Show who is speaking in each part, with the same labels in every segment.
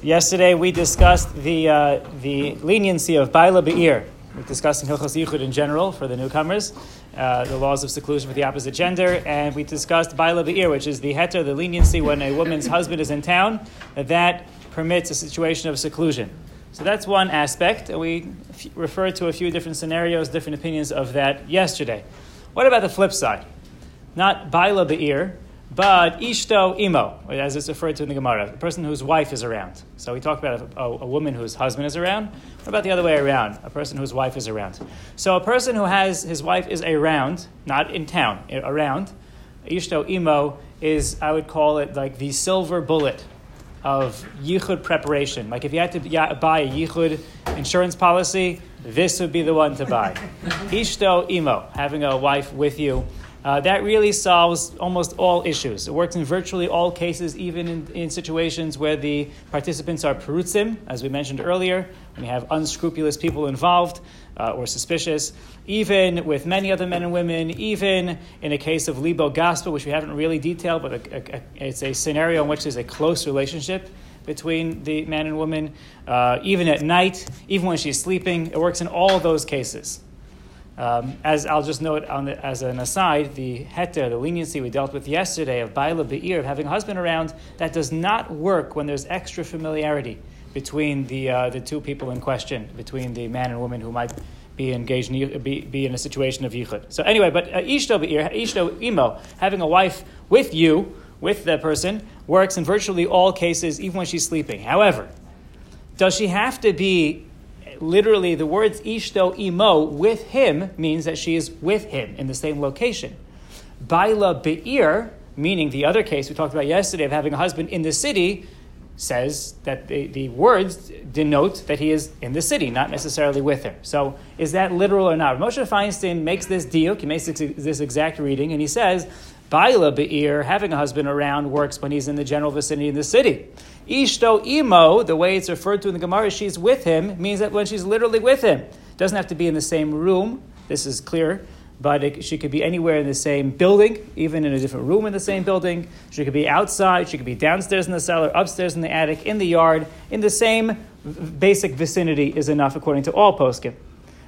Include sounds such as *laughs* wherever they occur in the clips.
Speaker 1: Yesterday we discussed the, uh, the leniency of Baila Be'ir. We're discussing Hilchos Yichud in general for the newcomers, uh, the laws of seclusion for the opposite gender, and we discussed Baila Be'ir, which is the heter, the leniency when a woman's husband is in town, that that permits a situation of seclusion. So that's one aspect. We f- referred to a few different scenarios, different opinions of that yesterday. What about the flip side? Not Baila Be'ir, but ishto imo, as it's referred to in the Gemara, the person whose wife is around. So we talked about a, a, a, woman whose husband is around. What about the other way around? A person whose wife is around. So a person who has his wife is around, not in town, around. Ishto imo is, I would call it like the silver bullet of yichud preparation. Like if you had to buy a yichud insurance policy, this would be the one to buy. *laughs* Ishto imo, having a wife with you uh, that really solves almost all issues. It works in virtually all cases, even in, in situations where the participants are perutzim, as we mentioned earlier, when you have unscrupulous people involved uh, or suspicious. Even with many other men and women, even in a case of libo gas bah, which we haven't really detailed, but a, a, a, it's a scenario in which there's a close relationship between the man and woman, uh, even at night, even when she's sleeping. It works in all those cases. Um, as I'll just note the, as an aside, the heter, the leniency we dealt with yesterday of baila be'ir, of having a husband around, that does not work when there's extra familiarity between the, uh, the two people in question, between the man and woman who might be engaged in, be, be in a situation of yichud. So anyway, but uh, ishto be'ir, ishto imo, having a wife with you, with the person, works in virtually all cases, even when she's sleeping. However, does she have to be literally the words ishto imo with him means that she is with him in the same location. Baila be'ir, meaning the other case we talked about yesterday of having a husband in the city, says that the, the words denote that he is in the city, not necessarily with her. So is that literal or not? Moshe Feinstein makes this deal, he makes this exact reading, and he says, Baila be'ir, having a husband around, works when he's in the general vicinity in the city. Ishto imo, the way it's referred to in the Gemara, she's with him, means that when she's literally with him, doesn't have to be in the same room. This is clear, but it, she could be anywhere in the same building, even in a different room in the same building. She could be outside. She could be downstairs in the cellar, upstairs in the attic, in the yard, in the same basic vicinity is enough according to all poskim.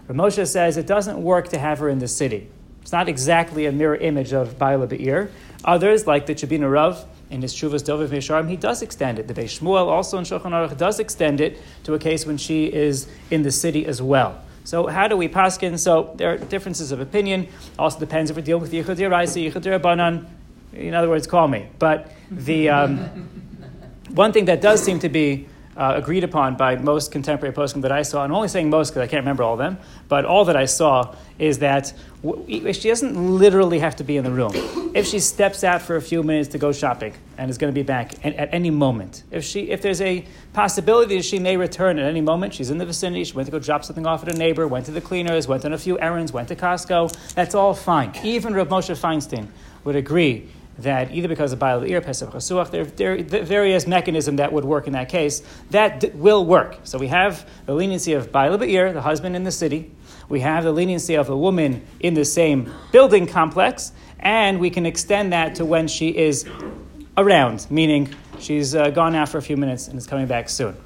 Speaker 1: Ramosha says it doesn't work to have her in the city. It's not exactly a mirror image of Baila Be'ir. Others, like the Tchebiner Rav, in his Shuvas Dovev Meisharim, he does extend it. The Beis Shmuel also in Shulchan Aruch does extend it to a case when she is in the city as well. So how do we paskin? So there are differences of opinion. Also depends if we're dealing with Yichud d'Oraisa, Yichud d'Rabbanan. In other words, call me. But the um, *laughs* one thing that does seem to be uh, agreed upon by most contemporary poskim that I saw. I'm only saying most because I can't remember all of them, but all that I saw is that w- she doesn't literally have to be in the room. If she steps out for a few minutes to go shopping and is going to be back at, at any moment, if she if there's a possibility that she may return at any moment, she's in the vicinity, she went to go drop something off at a neighbor, went to the cleaners, went on a few errands, went to Costco. That's all fine. Even Rav Moshe Feinstein would agree that either because of Baila Be'ir, Pesach Pasuach, there, there are various mechanisms that would work in that case. That d- will work. So we have the leniency of Baila Be'ir, the husband in the city. We have the leniency of a woman in the same building complex, and we can extend that to when she is around, meaning she's uh, gone out for a few minutes and is coming back soon.